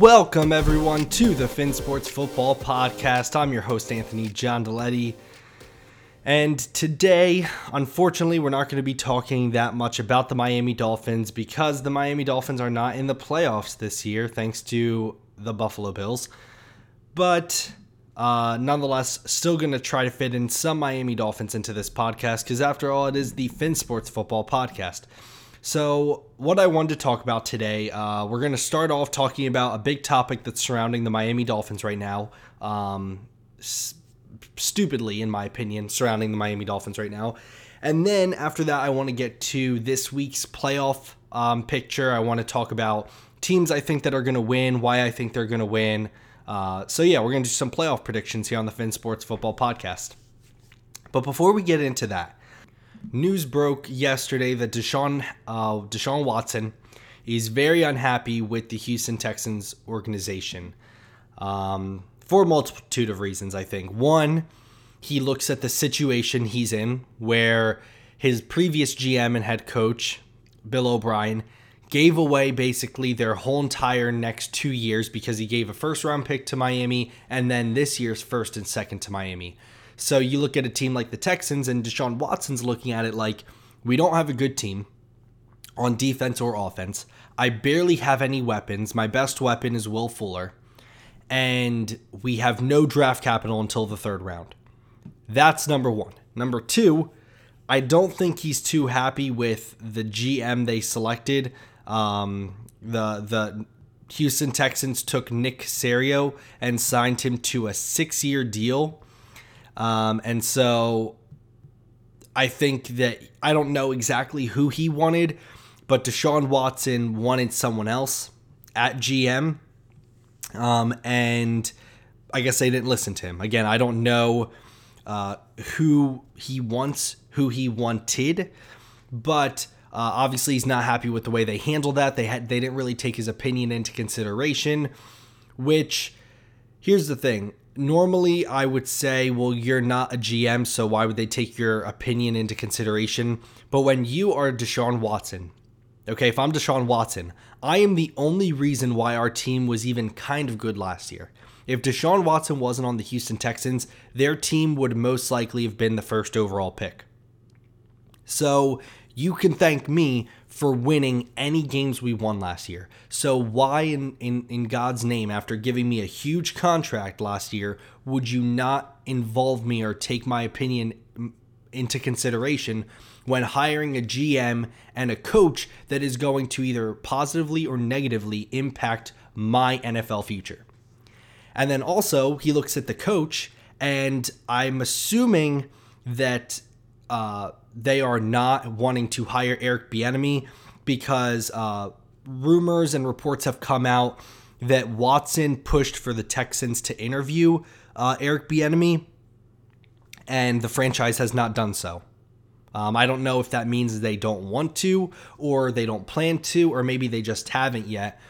Welcome, everyone, to the Fin Sports Football Podcast. I'm your host, Anthony John Giandoletti. And today, unfortunately, we're not going to be talking that much about the Miami Dolphins because the Miami Dolphins are not in the playoffs this year, thanks to the Buffalo Bills. But uh, nonetheless, still going to try to fit in some Miami Dolphins into this podcast because, after all, it is the Fin Sports Football Podcast. So, what I wanted to talk about today, uh, we're going to start off talking about a big topic that's surrounding the Miami Dolphins right now. Um, s- stupidly, in my opinion, surrounding the Miami Dolphins right now. And then after that, I want to get to this week's playoff um, picture. I want to talk about teams I think that are going to win, why I think they're going to win. Uh, so, yeah, we're going to do some playoff predictions here on the Fin Sports Football Podcast. But before we get into that, news broke yesterday that Deshaun uh, Deshaun Watson is very unhappy with the Houston Texans organization um, for a multitude of reasons. I think one, he looks at the situation he's in, where his previous GM and head coach Bill O'Brien gave away basically their whole entire next two years because he gave a first round pick to Miami and then this year's first and second to Miami. So you look at a team like the Texans, and Deshaun Watson's looking at it like, we don't have a good team on defense or offense. I barely have any weapons. My best weapon is Will Fuller. And we have no draft capital until the third round. That's number one. Number two, I don't think he's too happy with the GM they selected. Um, the the Houston Texans took Nick Caserio and signed him to a six year deal um, and so I think that I don't know exactly who he wanted, but Deshaun Watson wanted someone else at GM. Um, and I guess they didn't listen to him. Again, I don't know uh, who he wants, who he wanted, but uh, obviously he's not happy with the way they handled that. They had they didn't really take his opinion into consideration. Which, here's the thing: normally I would say, well, you're not a GM, so why would they take your opinion into consideration? But when you are Deshaun Watson, okay, if I'm Deshaun Watson, I am the only reason why our team was even kind of good last year. If Deshaun Watson wasn't on the Houston Texans, their team would most likely have been the first overall pick. So you can thank me for winning any games we won last year. So why in, in, in God's name, after giving me a huge contract last year, would you not involve me or take my opinion into consideration when hiring a GM and a coach that is going to either positively or negatively impact my NFL future? And then also, he looks at the coach, and I'm assuming that uh, they are not wanting to hire Eric Bieniemy because uh, rumors and reports have come out that Watson pushed for the Texans to interview uh, Eric Bieniemy, and the franchise has not done so. Um, I don't know if that means they don't want to, or they don't plan to, or maybe they just haven't yet.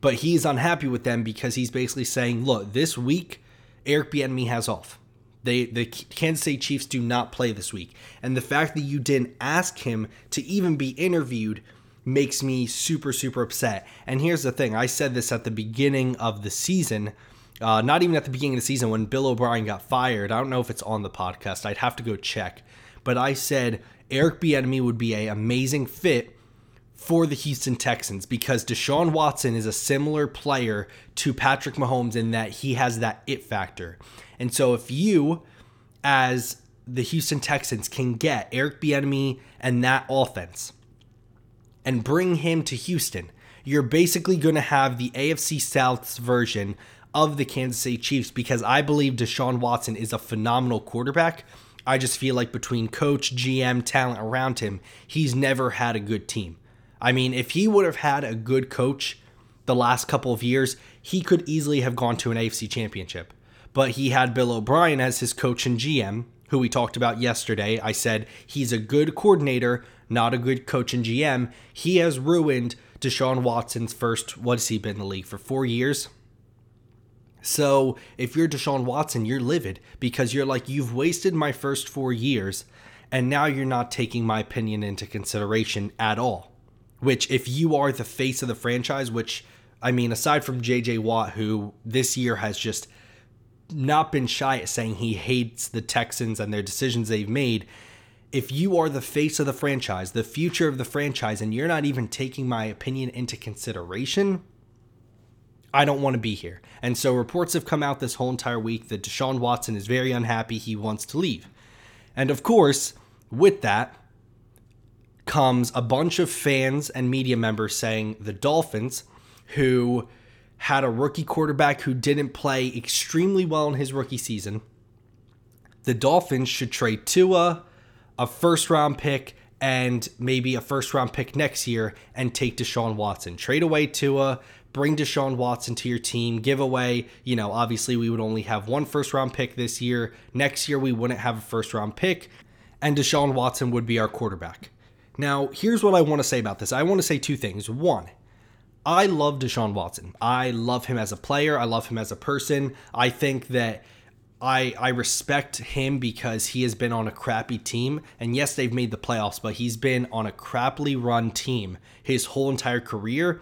But he's unhappy with them because he's basically saying, "Look, this week Eric Bieniemy has off. They the Kansas City Chiefs do not play this week, and the fact that you didn't ask him to even be interviewed makes me super super upset. And here's the thing: I said this at the beginning of the season. Uh, not even at the beginning of the season when Bill O'Brien got fired. I don't know if it's on the podcast. I'd have to go check. But I said Eric Bieniemy would be a amazing fit for the Houston Texans because Deshaun Watson is a similar player to Patrick Mahomes in that he has that it factor. And so if you, as the Houston Texans, can get Eric Bieniemy and that offense and bring him to Houston, you're basically going to have the AFC South's version of the Kansas City Chiefs because I believe Deshaun Watson is a phenomenal quarterback. I just feel like between coach, GM, talent around him, he's never had a good team. I mean, if he would have had a good coach the last couple of years, he could easily have gone to an AFC championship but he had Bill O'Brien as his coach and GM, who we talked about yesterday. I said he's a good coordinator, not a good coach and GM. He has ruined Deshaun Watson's first, what has he been in the league for four years? So if you're Deshaun Watson, you're livid because you're like, you've wasted my first four years, and now you're not taking my opinion into consideration at all. Which, if you are the face of the franchise, which I mean, aside from JJ Watt, who this year has just not been shy at saying he hates the Texans and their decisions they've made. If you are the face of the franchise, the future of the franchise, and you're not even taking my opinion into consideration, I don't want to be here. And so reports have come out this whole entire week that Deshaun Watson is very unhappy. He wants to leave. And of course, with that comes a bunch of fans and media members saying the Dolphins, who had a rookie quarterback who didn't play extremely well in his rookie season, the Dolphins should trade Tua, a first round pick, and maybe a first round pick next year and take Deshaun Watson. Trade away Tua, bring Deshaun Watson to your team, give away, you know, obviously we would only have one first round pick this year. Next year we wouldn't have a first round pick, and Deshaun Watson would be our quarterback. Now, here's what I want to say about this. I want to say two things. One, I love Deshaun Watson. I love him as a player. I love him as a person. I think that I I respect him because he has been on a crappy team. And yes, they've made the playoffs, but he's been on a crappily run team his whole entire career.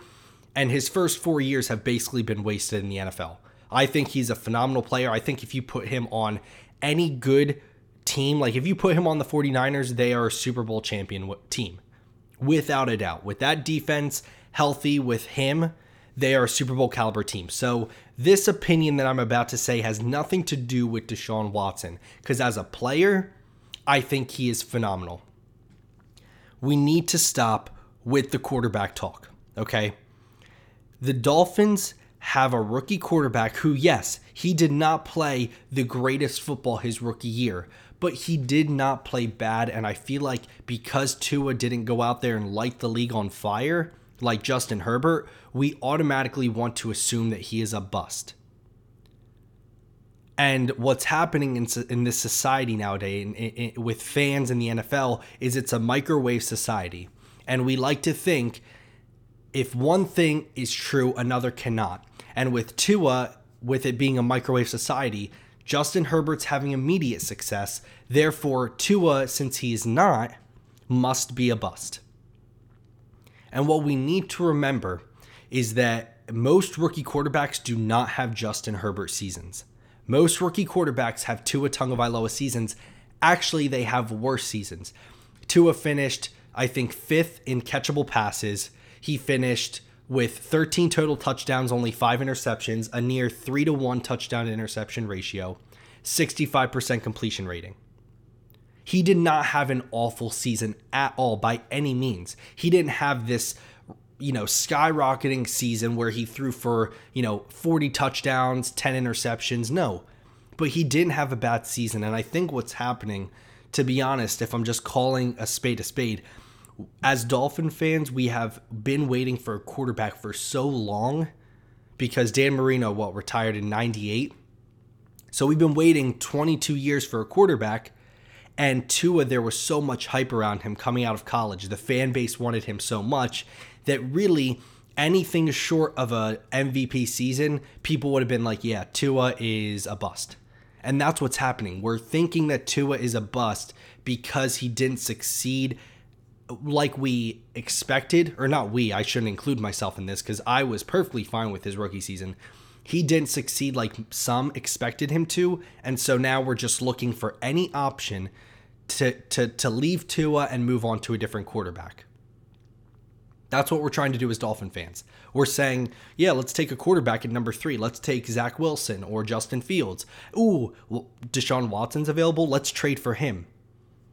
And his first four years have basically been wasted in the NFL. I think he's a phenomenal player. I think if you put him on any good team, like if you put him on the 49ers, they are a Super Bowl champion team. Without a doubt. With that defense healthy with him, they are a Super Bowl caliber team. So this opinion that I'm about to say has nothing to do with Deshaun Watson because as a player, I think he is phenomenal. We need to stop with the quarterback talk, okay? The Dolphins have a rookie quarterback who, yes, he did not play the greatest football his rookie year, but he did not play bad. And I feel like because Tua didn't go out there and light the league on fire, like Justin Herbert, we automatically want to assume that he is a bust. And what's happening in, in this society nowadays in, in, with fans in the NFL is it's a microwave society. And we like to think if one thing is true, another cannot. And with Tua, with it being a microwave society, Justin Herbert's having immediate success. Therefore, Tua, since he is not, must be a bust. And what we need to remember is that most rookie quarterbacks do not have Justin Herbert seasons. Most rookie quarterbacks have Tua Tagovailoa seasons. Actually, they have worse seasons. Tua finished, I think, fifth in catchable passes. He finished with 13 total touchdowns, only five interceptions, a near three to one touchdown interception ratio, 65% completion rating. He did not have an awful season at all by any means. He didn't have this you know, skyrocketing season where he threw for, you know, 40 touchdowns, 10 interceptions. No. But he didn't have a bad season. And I think what's happening, to be honest, if I'm just calling a spade a spade, as Dolphin fans, we have been waiting for a quarterback for so long because Dan Marino, what, retired in 98? So we've been waiting 22 years for a quarterback. And Tua, there was so much hype around him coming out of college. The fan base wanted him so much that really anything short of a MVP season, people would have been like, yeah, Tua is a bust. And that's what's happening. We're thinking that Tua is a bust because he didn't succeed like we expected, or not we, I shouldn't include myself in this because I was perfectly fine with his rookie season. He didn't succeed like some expected him to, and so now we're just looking for any option to to to leave Tua and move on to a different quarterback. That's what we're trying to do as Dolphin fans. We're saying, yeah, let's take a quarterback at number three. Let's take Zach Wilson or Justin Fields. Ooh, Deshaun Watson's available. Let's trade for him.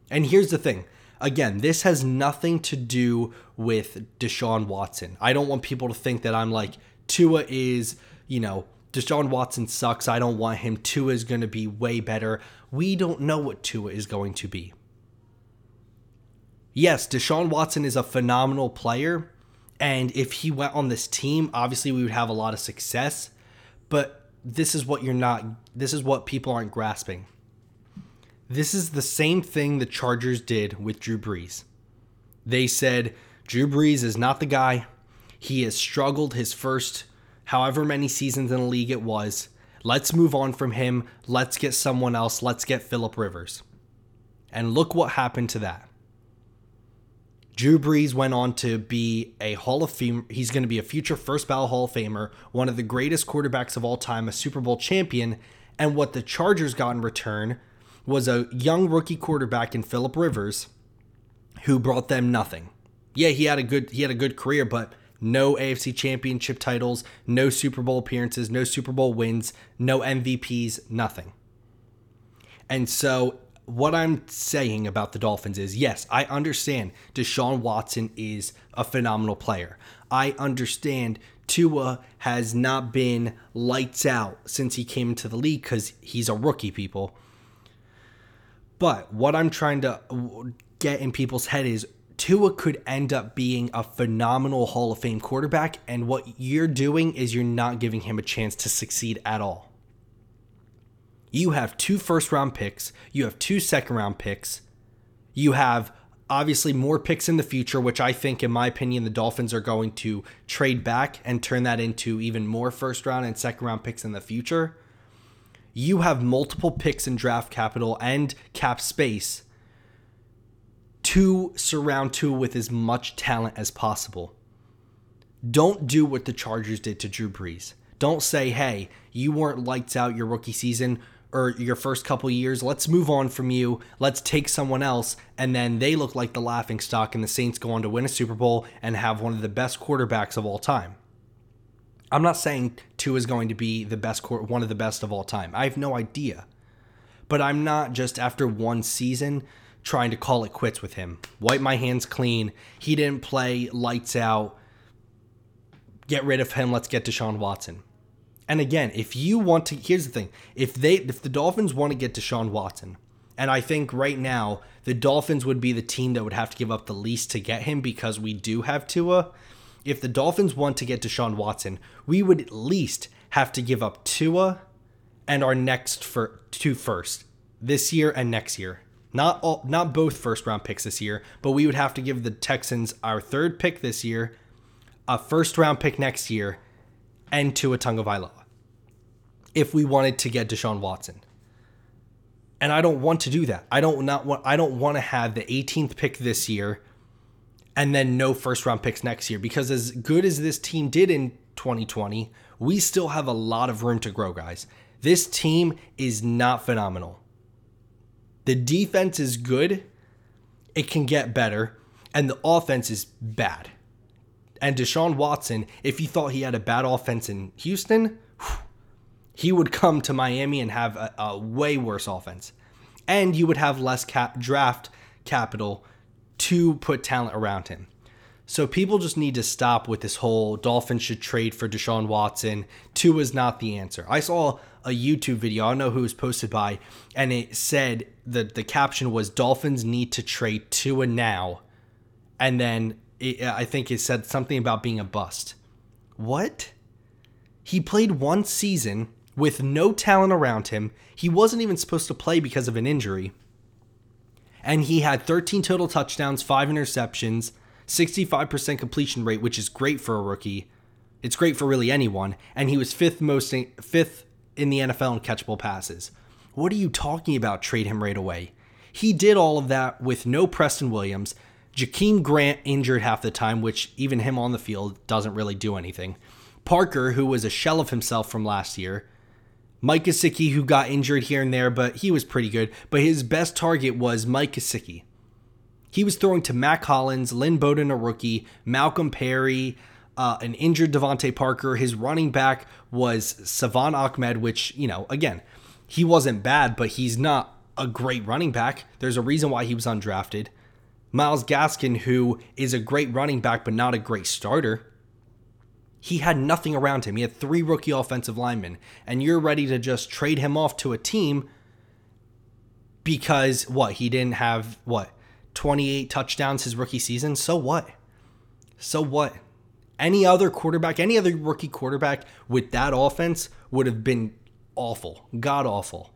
And here's the thing. Again, this has nothing to do with Deshaun Watson. I don't want people to think that I'm like, Tua is, you know, Deshaun Watson sucks. I don't want him. Tua is going to be way better. We don't know what Tua is going to be. Yes, Deshaun Watson is a phenomenal player. And if he went on this team, obviously we would have a lot of success. But this is what you're not, this is what people aren't grasping. This is the same thing the Chargers did with Drew Brees. They said, Drew Brees is not the guy. He has struggled his first however many seasons in the league it was. Let's move on from him. Let's get someone else. Let's get Philip Rivers. And look what happened to that. Drew Brees went on to be a Hall of Fame. He's going to be a future first ballot Hall of Famer, one of the greatest quarterbacks of all time, a Super Bowl champion. And what the Chargers got in return was a young rookie quarterback in Philip Rivers, who brought them nothing. Yeah, he had a good he had a good career, but no AFC championship titles, no Super Bowl appearances, no Super Bowl wins, no MVPs, nothing. And so what I'm saying about the Dolphins is yes, I understand Deshaun Watson is a phenomenal player. I understand Tua has not been lights out since he came into the league because he's a rookie, people. But what I'm trying to get in people's head is Tua could end up being a phenomenal Hall of Fame quarterback, and what you're doing is you're not giving him a chance to succeed at all. You have two first round picks, you have two second round picks, you have obviously more picks in the future, which I think, in my opinion, the Dolphins are going to trade back and turn that into even more first round and second round picks in the future. You have multiple picks in draft capital and cap space to surround Tua with as much talent as possible. Don't do what the Chargers did to Drew Brees. Don't say, hey, you weren't lights out your rookie season or your first couple years. Let's move on from you. Let's take someone else. And then they look like the laughing stock, and the Saints go on to win a Super Bowl and have one of the best quarterbacks of all time. I'm not saying Tua is going to be the best, one of the best of all time. I have no idea. But I'm not just after one season trying to call it quits with him. Wipe my hands clean. He didn't play lights out. Get rid of him. Let's get Deshaun Watson. And again, if you want to, here's the thing: if they, if the Dolphins want to get Deshaun Watson, and I think right now the Dolphins would be the team that would have to give up the least to get him because we do have Tua. If the Dolphins want to get Deshaun Watson, we would at least have to give up Tua and our next for two first this year and next year. Not all, not both first round picks this year, but we would have to give the Texans our third pick this year, a first round pick next year, and Tua Tagovailoa. If we wanted to get Deshaun Watson. And I don't want to do that. I don't not want I don't want to have the 18th pick this year and then no first round picks next year because as good as this team did in 2020, we still have a lot of room to grow, guys. This team is not phenomenal. The defense is good, it can get better, and the offense is bad. And Deshaun Watson, if he thought he had a bad offense in Houston, he would come to Miami and have a, a way worse offense. And you would have less cap draft capital to put talent around him. So people just need to stop with this whole Dolphins should trade for Deshaun Watson. Tua is not the answer. I saw a YouTube video, I don't know who was posted by, and it said that the caption was Dolphins need to trade Tua now. And then it, I think it said something about being a bust. What? He played one season with no talent around him. He wasn't even supposed to play because of an injury. And he had 13 total touchdowns, 5 interceptions, 65% completion rate, which is great for a rookie. It's great for really anyone, and he was fifth most fifth in the NFL in catchable passes. What are you talking about? Trade him right away. He did all of that with no Preston Williams, Jakeem Grant injured half the time, which even him on the field doesn't really do anything. Parker, who was a shell of himself from last year. Mike Gesicki, who got injured here and there, but he was pretty good. But his best target was Mike Gesicki. He was throwing to Mack Hollins, Lynn Bowden, a rookie, Malcolm Perry, uh, an injured DeVante Parker. His running back was Salvon Ahmed, which, you know, again, he wasn't bad, but he's not a great running back. There's a reason why he was undrafted. Myles Gaskin, who is a great running back, but not a great starter. He had nothing around him. He had three rookie offensive linemen, and you're ready to just trade him off to a team because what? He didn't have what? 28 touchdowns his rookie season. So what? So what? Any other quarterback, any other rookie quarterback with that offense would have been awful, god awful.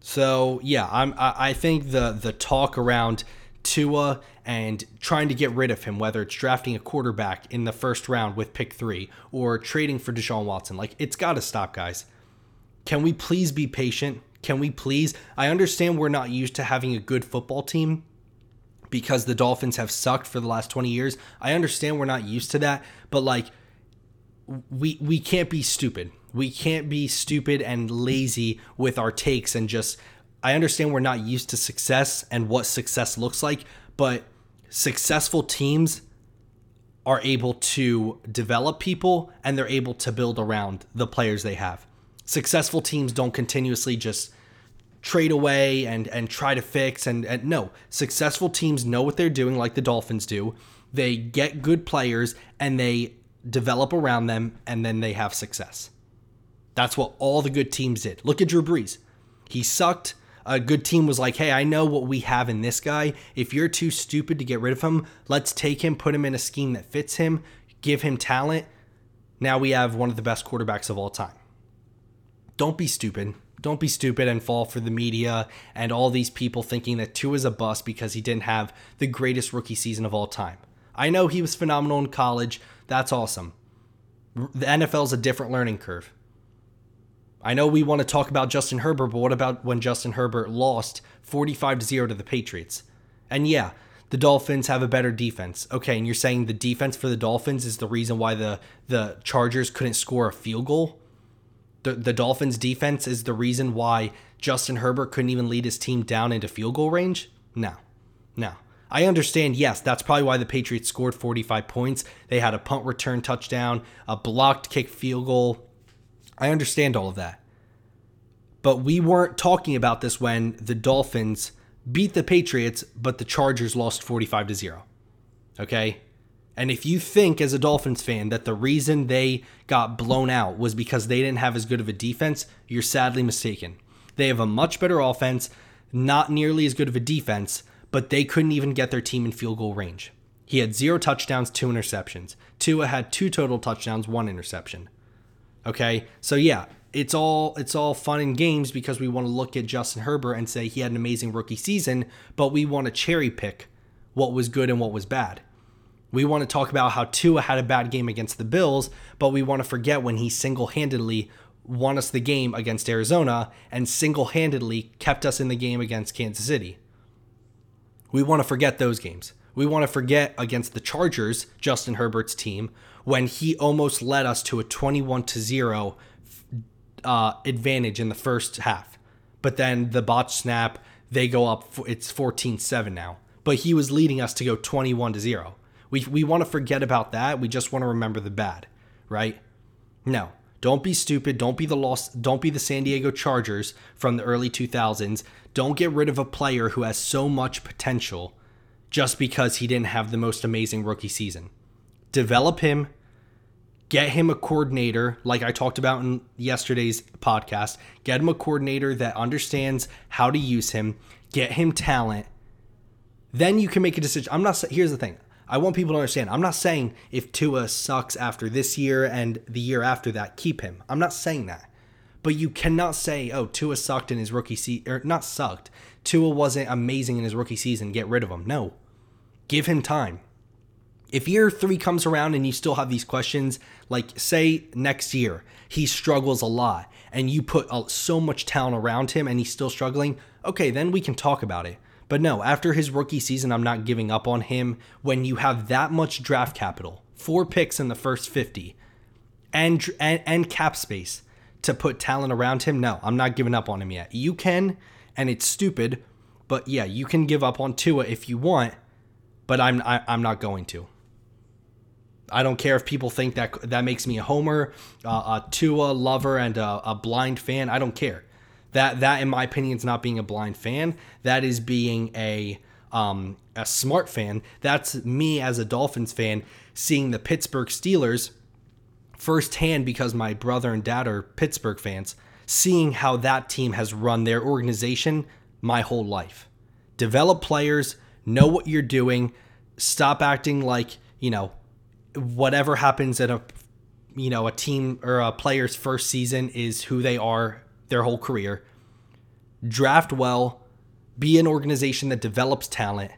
So yeah, I'm I, think the the talk around Tua and trying to get rid of him, whether it's drafting a quarterback in the first round with pick three or trading for Deshaun Watson, like it's got to stop, guys. Can we please be patient? Can we please? I understand we're not used to having a good football team, because the Dolphins have sucked for the last 20 years. I understand we're not used to that, but like we we can't be stupid. We can't be stupid and lazy with our takes and just I understand we're not used to success and what success looks like, but successful teams are able to develop people and they're able to build around the players they have. Successful teams don't continuously just trade away and and try to fix and, and no successful teams know what they're doing like the dolphins do. They get good players and they develop around them and then they have success. That's what all the good teams did. Look at drew brees. He sucked. A good team was like hey i know what we have in this guy. If you're too stupid to get rid of him let's take him put him in a scheme that fits him give him talent. Now we have one of the best quarterbacks of all time. Don't be stupid don't be stupid and fall for the media and all these people thinking that Tua is a bust because he didn't have the greatest rookie season of all time. I know he was phenomenal in college. That's awesome. The NFL is a different learning curve. I know we want to talk about Justin Herbert, but what about when Justin Herbert lost 45 0 to the Patriots? And yeah, the Dolphins have a better defense. Okay, and you're saying the defense for the Dolphins is the reason why the the Chargers couldn't score a field goal? The, the Dolphins defense is the reason why Justin Herbert couldn't even lead his team down into field goal range? No. No. I understand, yes, that's probably why the Patriots scored 45 points. They had a punt return touchdown, a blocked kick field goal. I understand all of that. But we weren't talking about this when the Dolphins beat the Patriots, but the Chargers lost 45 to 0. Okay? And if you think as a Dolphins fan that the reason they got blown out was because they didn't have as good of a defense, you're sadly mistaken. They have a much better offense, not nearly as good of a defense, but they couldn't even get their team in field goal range. He had zero touchdowns, two interceptions. Tua had two total touchdowns, one interception. Okay? So yeah, it's all it's all fun and games because we want to look at Justin Herbert and say he had an amazing rookie season, but we want to cherry pick what was good and what was bad. We want to talk about how Tua had a bad game against the Bills, but we want to forget when he single handedly won us the game against Arizona and single handedly kept us in the game against Kansas City. We want to forget those games. We want to forget against the Chargers, Justin Herbert's team, when he almost led us to a 21 to 0 uh, advantage in the first half. But then the botch snap, they go up, it's 14 7 now. But he was leading us to go 21 to 0. We, we want to forget about that. We just want to remember the bad, right? No. Don't be stupid. Don't be the lost don't be the San Diego Chargers from the early 2000s. Don't get rid of a player who has so much potential just because he didn't have the most amazing rookie season. Develop him, get him a coordinator like I talked about in yesterday's podcast. Get him a coordinator that understands how to use him, get him talent. Then you can make a decision. I'm not here's the thing. I want people to understand. I'm not saying if Tua sucks after this year and the year after that, keep him. I'm not saying that. But you cannot say, oh, Tua sucked in his rookie season, or not sucked. Tua wasn't amazing in his rookie season. Get rid of him. No. Give him time. If year three comes around and you still have these questions, like say next year he struggles a lot and you put uh, so much talent around him and he's still struggling, okay, then we can talk about it. But no, after his rookie season, I'm not giving up on him. When you have that much draft capital, four picks in the first 50, and, and, and cap space to put talent around him, no, I'm not giving up on him yet. You can, and it's stupid, but yeah, you can give up on Tua if you want, but I'm I, am i am not going to. I don't care if people think that that makes me a homer, uh, a Tua lover, and a, a blind fan. I don't care. That that in my opinion is not being a blind fan. That is being a um, a smart fan. That's me as a Dolphins fan seeing the Pittsburgh Steelers firsthand because my brother and dad are Pittsburgh fans, seeing how that team has run their organization my whole life. Develop players, know what you're doing, stop acting like, you know, whatever happens at a you know, a team or a player's first season is who they are their whole career. Draft well, be an organization that develops talent,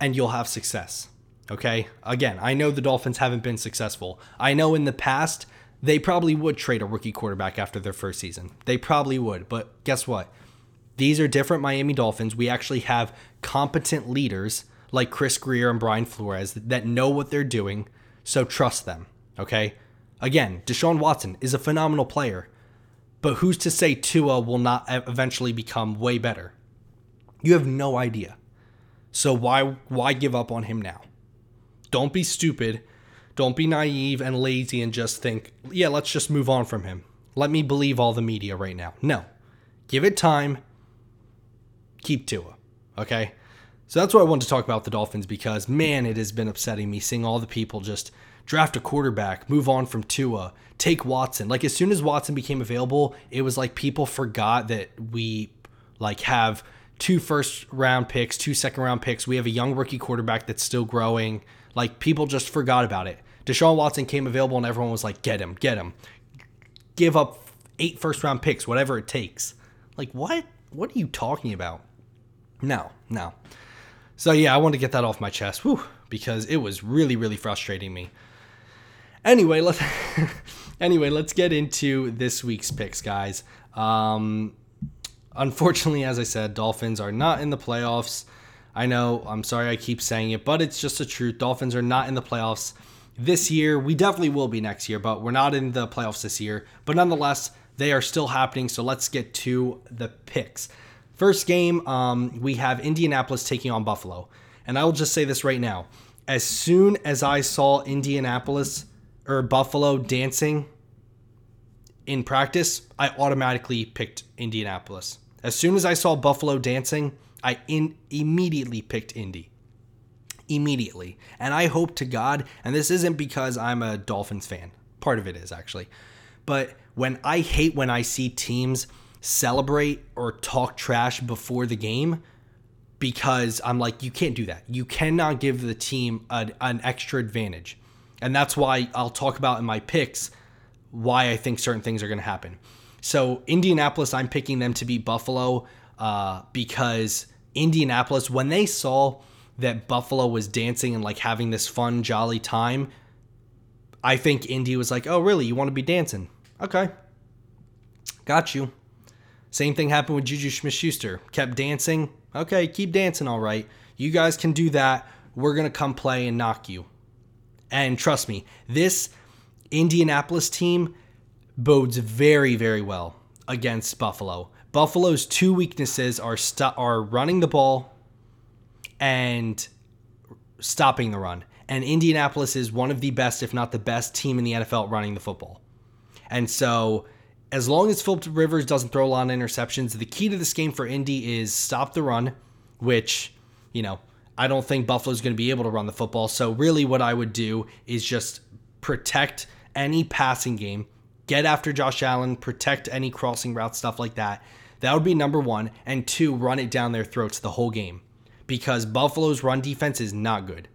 and you'll have success. Okay? Again, I know the Dolphins haven't been successful. I know in the past, they probably would trade a rookie quarterback after their first season. They probably would. But guess what? These are different Miami Dolphins. We actually have competent leaders like Chris Grier and Brian Flores that know what they're doing, so trust them, okay? Again, Deshaun Watson is a phenomenal player, but who's to say Tua will not eventually become way better? You have no idea. So why why give up on him now? Don't be stupid. Don't be naive and lazy and just think, yeah, let's just move on from him. Let me believe all the media right now. No. Give it time. Keep Tua. Okay? So that's what I wanted to talk about the Dolphins because man, it has been upsetting me seeing all the people just draft a quarterback, move on from Tua, take Watson. Like as soon as Watson became available, it was like people forgot that we like have two first round picks, two second round picks. We have a young rookie quarterback that's still growing. Like people just forgot about it. Deshaun Watson came available and everyone was like, get him, get him. Give up eight first round picks, whatever it takes. Like what? What are you talking about? No, no. So yeah, I want to get that off my chest. Whew, because it was really, really frustrating me. Anyway, let's anyway, let's get into this week's picks, guys. Um, unfortunately, as I said, Dolphins are not in the playoffs. I know, I'm sorry I keep saying it, but it's just the truth. Dolphins are not in the playoffs this year. We definitely will be next year, but we're not in the playoffs this year. But nonetheless, they are still happening. So let's get to the picks. First game, um, we have Indianapolis taking on Buffalo. And I will just say this right now. As soon as I saw Indianapolis or Buffalo dancing in practice, I automatically picked Indianapolis. As soon as I saw Buffalo dancing, I in, immediately picked Indy. Immediately. And I hope to God, and this isn't because I'm a Dolphins fan. Part of it is actually. But when I hate when I see teams celebrate or talk trash before the game because I'm like, you can't do that. You cannot give the team a, an extra advantage. And that's why I'll talk about in my picks why I think certain things are going to happen. So, Indianapolis, I'm picking them to be Buffalo uh, because Indianapolis, when they saw that Buffalo was dancing and like having this fun, jolly time, I think Indy was like, oh, really? You want to be dancing? Okay. Got you. Same thing happened with Juju Smith Schuster. Kept dancing. Okay, keep dancing, all right. You guys can do that. We're going to come play and knock you. And trust me, this Indianapolis team bodes very, very well against Buffalo. Buffalo's two weaknesses are st- are running the ball and stopping the run. And Indianapolis is one of the best, if not the best, team in the NFL running the football. And so, as long as Philip Rivers doesn't throw a lot of interceptions, the key to this game for Indy is stop the run, which, you know, I don't think Buffalo's going to be able to run the football. So, really, what I would do is just protect any passing game, get after Josh Allen, protect any crossing route, stuff like that. That would be number one. And two, run it down their throats the whole game because Buffalo's run defense is not good.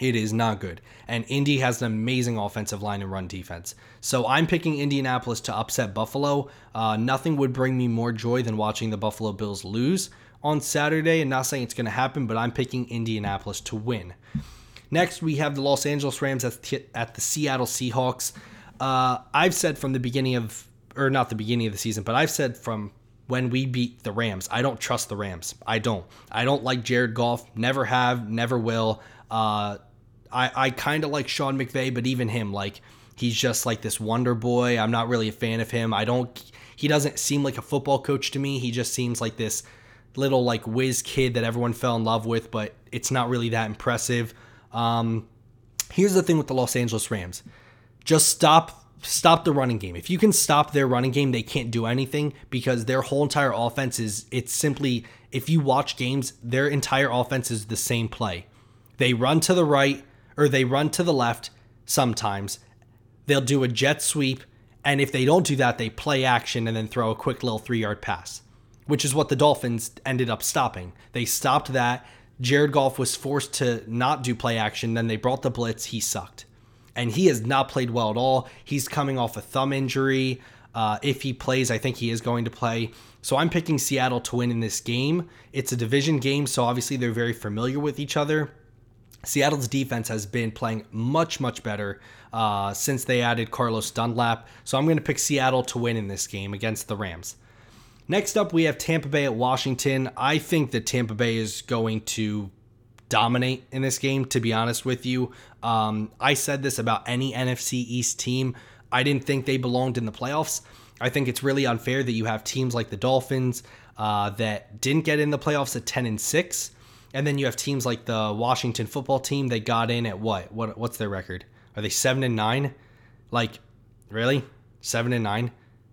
It is not good. And Indy has an amazing offensive line and run defense. So I'm picking Indianapolis to upset Buffalo. Uh, nothing would bring me more joy than watching the Buffalo Bills lose on Saturday. And not saying it's going to happen, but I'm picking Indianapolis to win. Next, we have the Los Angeles Rams at, the, at the Seattle Seahawks. Uh, I've said from the beginning of, or not the beginning of the season, but I've said from when we beat the Rams, I don't trust the Rams. I don't. I don't like Jared Goff. Never have, never will. Uh, I, I kind of like Sean McVay, but even him, like, he's just like this wonder boy. I'm not really a fan of him. I don't, he doesn't seem like a football coach to me. He just seems like this little like whiz kid that everyone fell in love with, but it's not really that impressive. Um, here's the thing with the Los Angeles Rams: just stop stop the running game. If you can stop their running game, they can't do anything because their whole entire offense is it's simply if you watch games, their entire offense is the same play. They run to the right or they run to the left sometimes. They'll do a jet sweep and if they don't do that, they play action and then throw a quick little 3-yard pass which is what the Dolphins ended up stopping. They stopped that. Jared Goff was forced to not do play action. Then they brought the blitz. He sucked. And he has not played well at all. He's coming off a thumb injury. Uh, if he plays, I think he is going to play. So I'm picking Seattle to win in this game. It's a division game, so obviously they're very familiar with each other. Seattle's defense has been playing much, much better uh, since they added Carlos Dunlap. So I'm going to pick Seattle to win in this game against the Rams. Next up, we have Tampa Bay at Washington. I think that Tampa Bay is going to dominate in this game, to be honest with you. Um, I said this about any NFC East team. I didn't think they belonged in the playoffs. I think it's really unfair that you have teams like the Dolphins uh, that didn't get in the playoffs at 10 and 6. And then you have teams like the Washington football team that got in at what? What what's their record? Are they 7 and 9? Like really? 7 and 9?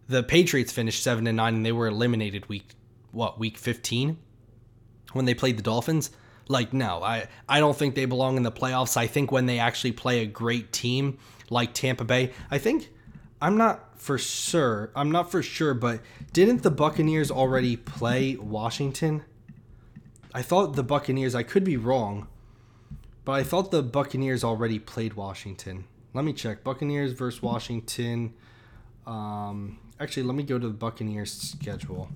The Patriots finished 7 and 9 and they were eliminated week what, week 15 when they played the Dolphins? Like no, I I don't think they belong in the playoffs. I think when they actually play a great team like Tampa Bay, I think I'm not for sure. I'm not for sure, but didn't the Buccaneers already play Washington? I thought the Buccaneers, I could be wrong, but I thought the Buccaneers already played Washington. Let me check. Buccaneers versus Washington. Um, actually, let me go to the Buccaneers schedule.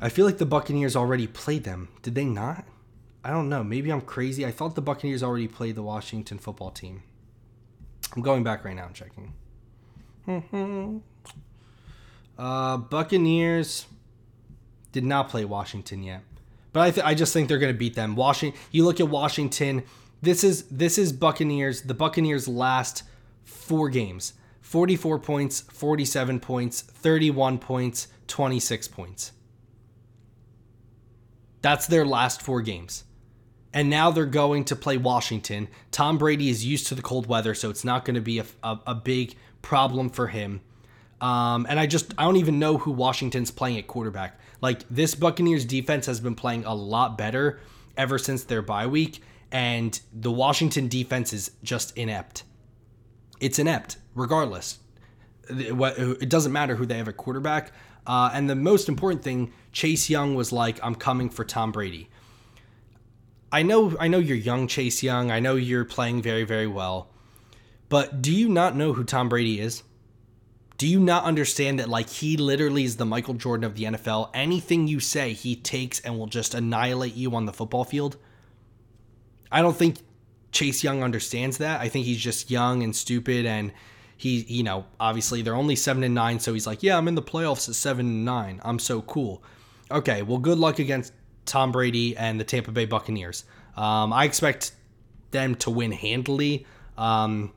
I feel like the Buccaneers already played them. Did they not? I don't know. Maybe I'm crazy. I thought the Buccaneers already played the Washington football team. I'm going back right now and checking. uh, Buccaneers did not play Washington yet, but I th- I just think they're going to beat them. Washington. You look at Washington. This is this is Buccaneers. The Buccaneers last four games: 44 points, 47 points, 31 points, 26 points. That's their last four games. And now they're going to play Washington. Tom Brady is used to the cold weather, so it's not going to be a, a, a big problem for him. Um, and I just, I don't even know who Washington's playing at quarterback. Like, this Buccaneers defense has been playing a lot better ever since their bye week. And the Washington defense is just inept. It's inept, regardless. It doesn't matter who they have at quarterback. Uh, and the most important thing, Chase Young was like, "I'm coming for Tom Brady." I know, I know you're young, Chase Young. I know you're playing very, very well, but do you not know who Tom Brady is? Do you not understand that like he literally is the Michael Jordan of the NFL? Anything you say, he takes and will just annihilate you on the football field. I don't think Chase Young understands that. I think he's just young and stupid and he you know obviously they're only seven and nine so he's like yeah i'm in the playoffs at seven and nine. I'm so cool. Okay well good luck against tom brady and the tampa bay buccaneers. Um, i expect them to win handily. Um,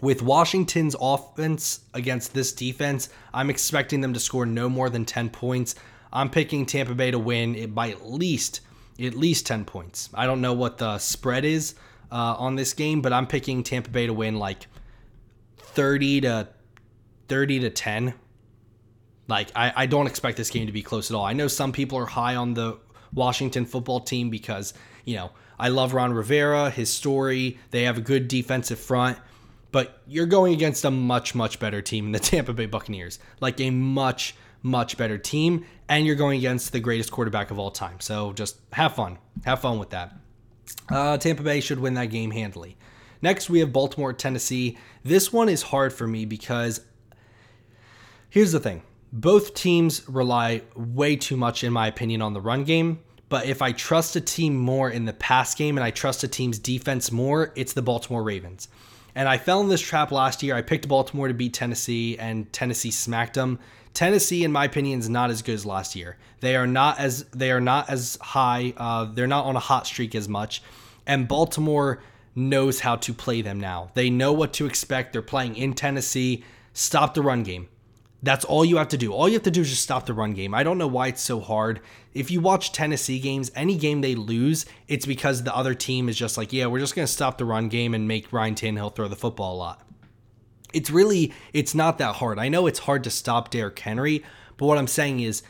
with washington's offense against this defense i'm expecting them to score no more than 10 points. I'm picking tampa bay to win it by at least at least 10 points. I don't know what the spread is uh, on this game but i'm picking tampa bay to win like 30 to 30 to 10. Like I, I don't expect this game to be close at all. I know some people are high on the Washington football team because, you know, I love Ron Rivera, his story, they have a good defensive front, but you're going against a much much better team in the Tampa Bay Buccaneers. Like a much much better team and you're going against the greatest quarterback of all time. So just have fun. Have fun with that. Uh, Tampa Bay should win that game handily. Next, we have Baltimore, Tennessee. This one is hard for me because here's the thing both teams rely way too much, in my opinion, on the run game. But if I trust a team more in the pass game and I trust a team's defense more, it's the Baltimore Ravens. And I fell in this trap last year. I picked Baltimore to beat Tennessee, and Tennessee smacked them. Tennessee, in my opinion, is not as good as last year. They are not as they are not as high. Uh, they're not on a hot streak as much. And Baltimore knows how to play them now. They know what to expect. They're playing in Tennessee. Stop the run game. That's all you have to do. All you have to do is just stop the run game. I don't know why it's so hard. If you watch Tennessee games, any game they lose, it's because the other team is just like, yeah, we're just going to stop the run game and make Ryan Tannehill throw the football a lot. It's really, it's not that hard. I know it's hard to stop Derrick Henry, but what I'm saying is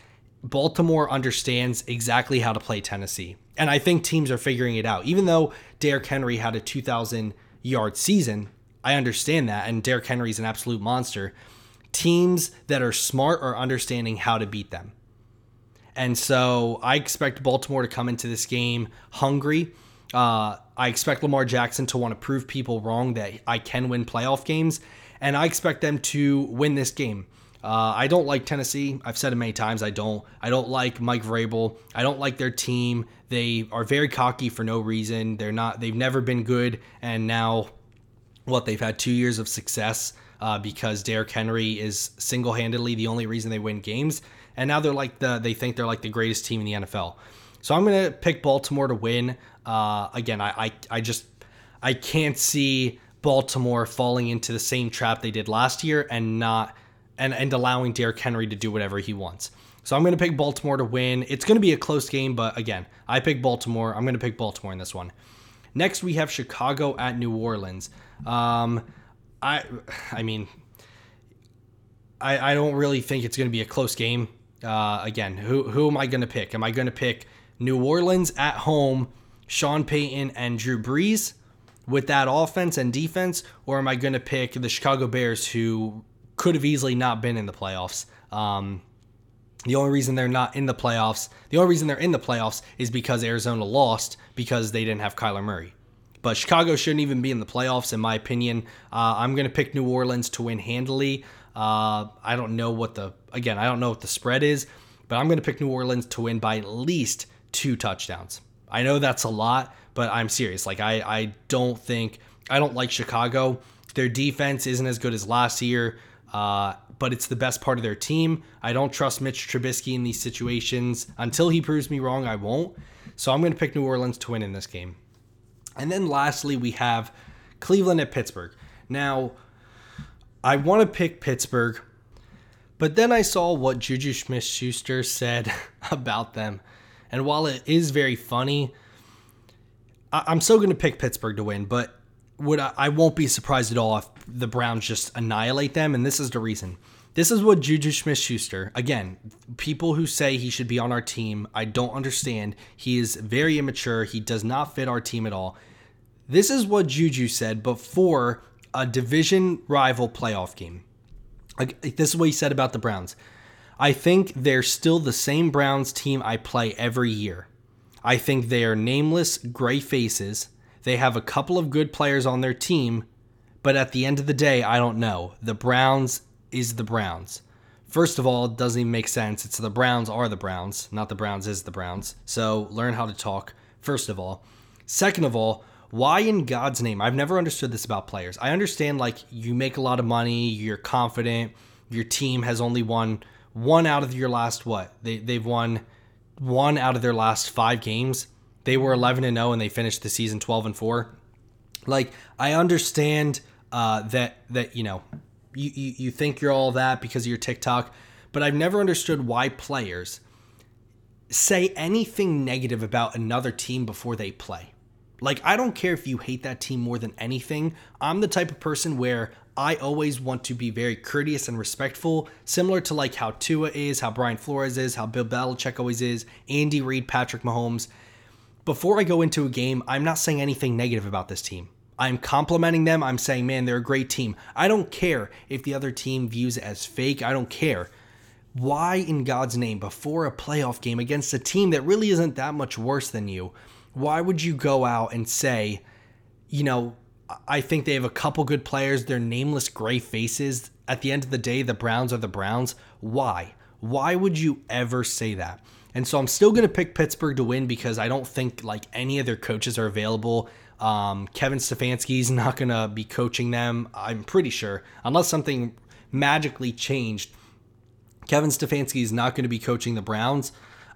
Baltimore understands exactly how to play Tennessee. And I think teams are figuring it out. Even though Derrick Henry had a 2,000 yard season, I understand that. And Derrick Henry's an absolute monster. Teams that are smart are understanding how to beat them. And so I expect Baltimore to come into this game hungry. Uh, I expect Lamar Jackson to want to prove people wrong that I can win playoff games. And I expect them to win this game. Uh, I don't like Tennessee. I've said it many times. I don't. I don't like Mike Vrabel. I don't like their team. They are very cocky for no reason. They're not. They've never been good, and now, what they've had two years of success. uh, because Derrick Henry is single handedly the only reason they win games. And now they're like the they think they're like the greatest team in the NFL. So I'm gonna pick Baltimore to win. Uh, again, I, I I just I can't see Baltimore falling into the same trap they did last year and not and and allowing Derrick Henry to do whatever he wants. So I'm going to pick Baltimore to win. It's going to be a close game, but again, I pick Baltimore. I'm going to pick Baltimore in this one. Next, we have Chicago at New Orleans. Um, I, I mean, I, I don't really think it's going to be a close game. Uh, again, who who am I going to pick? Am I going to pick New Orleans at home, Sean Payton and Drew Brees with that offense and defense, or am I going to pick the Chicago Bears, who could have easily not been in the playoffs? Um, the only reason they're not in the playoffs, the only reason they're in the playoffs is because Arizona lost because they didn't have Kyler Murray. But Chicago shouldn't even be in the playoffs, in my opinion. Uh, I'm going to pick New Orleans to win handily. Uh, I don't know what the, again, I don't know what the spread is, but I'm going to pick New Orleans to win by at least two touchdowns. I know that's a lot, but I'm serious. Like, I, I don't think, I don't like Chicago. Their defense isn't as good as last year. Uh, but it's the best part of their team. I don't trust Mitch Trubisky in these situations. Until he proves me wrong, I won't. So I'm going to pick New Orleans to win in this game. And then lastly, we have Cleveland at Pittsburgh. Now, I want to pick Pittsburgh, but then I saw what Juju Smith Schuster said about them. And while it is very funny, I'm still going to pick Pittsburgh to win, but would I, I won't be surprised at all if the Browns just annihilate them, and this is the reason. This is what Juju Smith Schuster, again, people who say he should be on our team, I don't understand. He is very immature. He does not fit our team at all. This is what Juju said before a division rival playoff game. This is what he said about the Browns. I think they're still the same Browns team I play every year. I think they are nameless gray faces they have a couple of good players on their team, but at the end of the day, I don't know. The Browns is the Browns. First of all, it doesn't even make sense. It's the Browns are the Browns, not the Browns is the Browns. So learn how to talk, first of all. Second of all, why in God's name? I've never understood this about players. I understand like you make a lot of money, you're confident, your team has only won one out of your last what? They they've won one out of their last 5 games. They were 11 and 0 and they finished the season 12 and 4. Like I understand uh, that that you know you, you you think you're all that because of your TikTok, but I've never understood why players say anything negative about another team before they play. Like, I don't care if you hate that team more than anything. I'm the type of person where I always want to be very courteous and respectful, similar to like how Tua is, how Brian Flores is, how Bill Belichick always is, Andy Reid, Patrick Mahomes before I go into a game, I'm not saying anything negative about this team. I'm complimenting them. I'm saying, man, they're a great team. I don't care if the other team views it as fake. I don't care. Why, in God's name, before a playoff game against a team that really isn't that much worse than you, why would you go out and say, you know, I think they have a couple good players. They're nameless gray faces. At the end of the day, the Browns are the Browns. Why? Why would you ever say that? And so I'm still going to pick Pittsburgh to win because I don't think like any of their coaches are available. Um, Kevin Stefanski is not going to be coaching them. I'm pretty sure, unless something magically changed. Kevin Stefanski is not going to be coaching the Browns.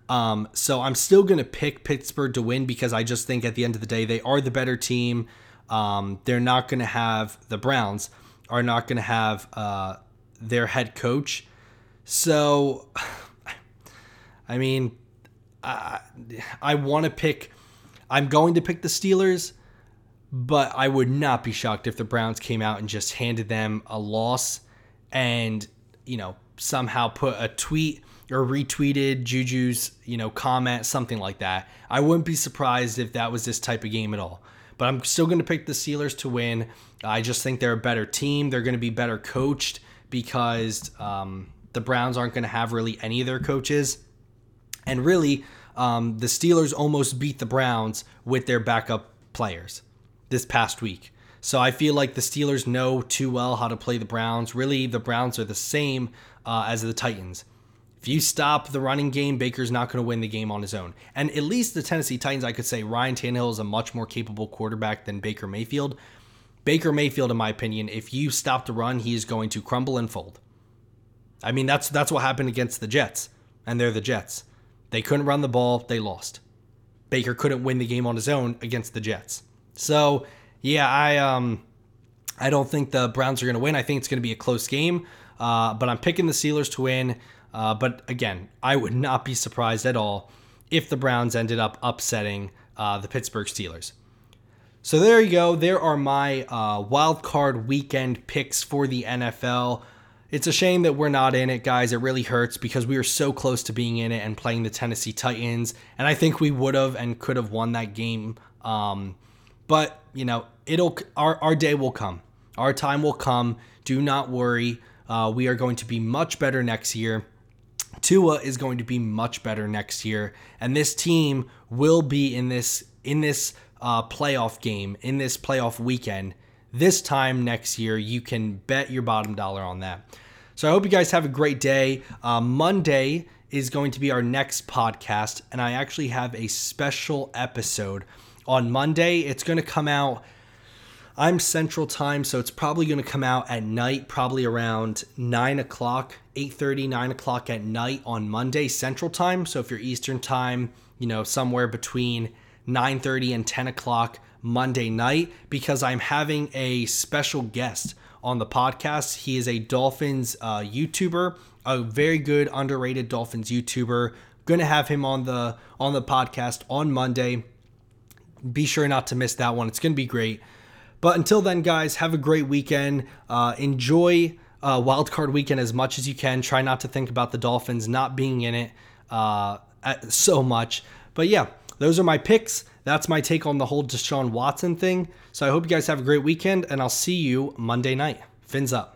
Um, so I'm still going to pick Pittsburgh to win because I just think at the end of the day they are the better team. Um, they're not going to have the Browns are not going to have uh, their head coach. So I mean, I, I want to pick. I'm going to pick the Steelers, but I would not be shocked if the Browns came out and just handed them a loss and, you know, somehow put a tweet or retweeted Juju's, you know, comment, something like that. I wouldn't be surprised if that was this type of game at all. But I'm still going to pick the Steelers to win. I just think they're a better team. They're going to be better coached because um, the Browns aren't going to have really any of their coaches. And really, um, the Steelers almost beat the Browns with their backup players this past week. So I feel like the Steelers know too well how to play the Browns. Really, the Browns are the same uh, as the Titans. If you stop the running game, Baker's not going to win the game on his own. And at least the Tennessee Titans, I could say Ryan Tannehill is a much more capable quarterback than Baker Mayfield. Baker Mayfield, in my opinion, if you stop the run, he is going to crumble and fold. I mean, that's that's what happened against the Jets, and they're the Jets. They couldn't run the ball, they lost. Baker couldn't win the game on his own against the Jets. So yeah, I um I don't think the Browns are going to win. I think it's going to be a close game, uh, but I'm picking the Steelers to win. Uh, but again, I would not be surprised at all if the Browns ended up upsetting uh, the Pittsburgh Steelers. So there you go. There are my uh, wild card weekend picks for the NFL. It's a shame that we're not in it, guys. It really hurts because we were so close to being in it and playing the Tennessee Titans, and I think we would have and could have won that game. Um, but you know, it'll our our day will come. Our time will come. Do not worry. Uh, we are going to be much better next year. Tua is going to be much better next year, and this team will be in this in this uh, playoff game in this playoff weekend this time next year. You can bet your bottom dollar on that. So I hope you guys have a great day. Uh, Monday is going to be our next podcast, and I actually have a special episode on Monday. It's going to come out. I'm Central Time, so it's probably going to come out at night, probably around nine o'clock, 8:30, 9 o'clock at night on Monday Central Time. So if you're Eastern Time, you know somewhere between 9:30 and 10 o'clock Monday night because I'm having a special guest on the podcast. He is a Dolphins uh, YouTuber, a very good underrated Dolphins YouTuber. Going to have him on the on the podcast on Monday. Be sure not to miss that one. It's going to be great. But until then, guys, have a great weekend. Uh, enjoy uh, wildcard weekend as much as you can. Try not to think about the Dolphins not being in it uh, so much. But yeah, those are my picks. That's my take on the whole Deshaun Watson thing. So I hope you guys have a great weekend, and I'll see you Monday night. Fins up.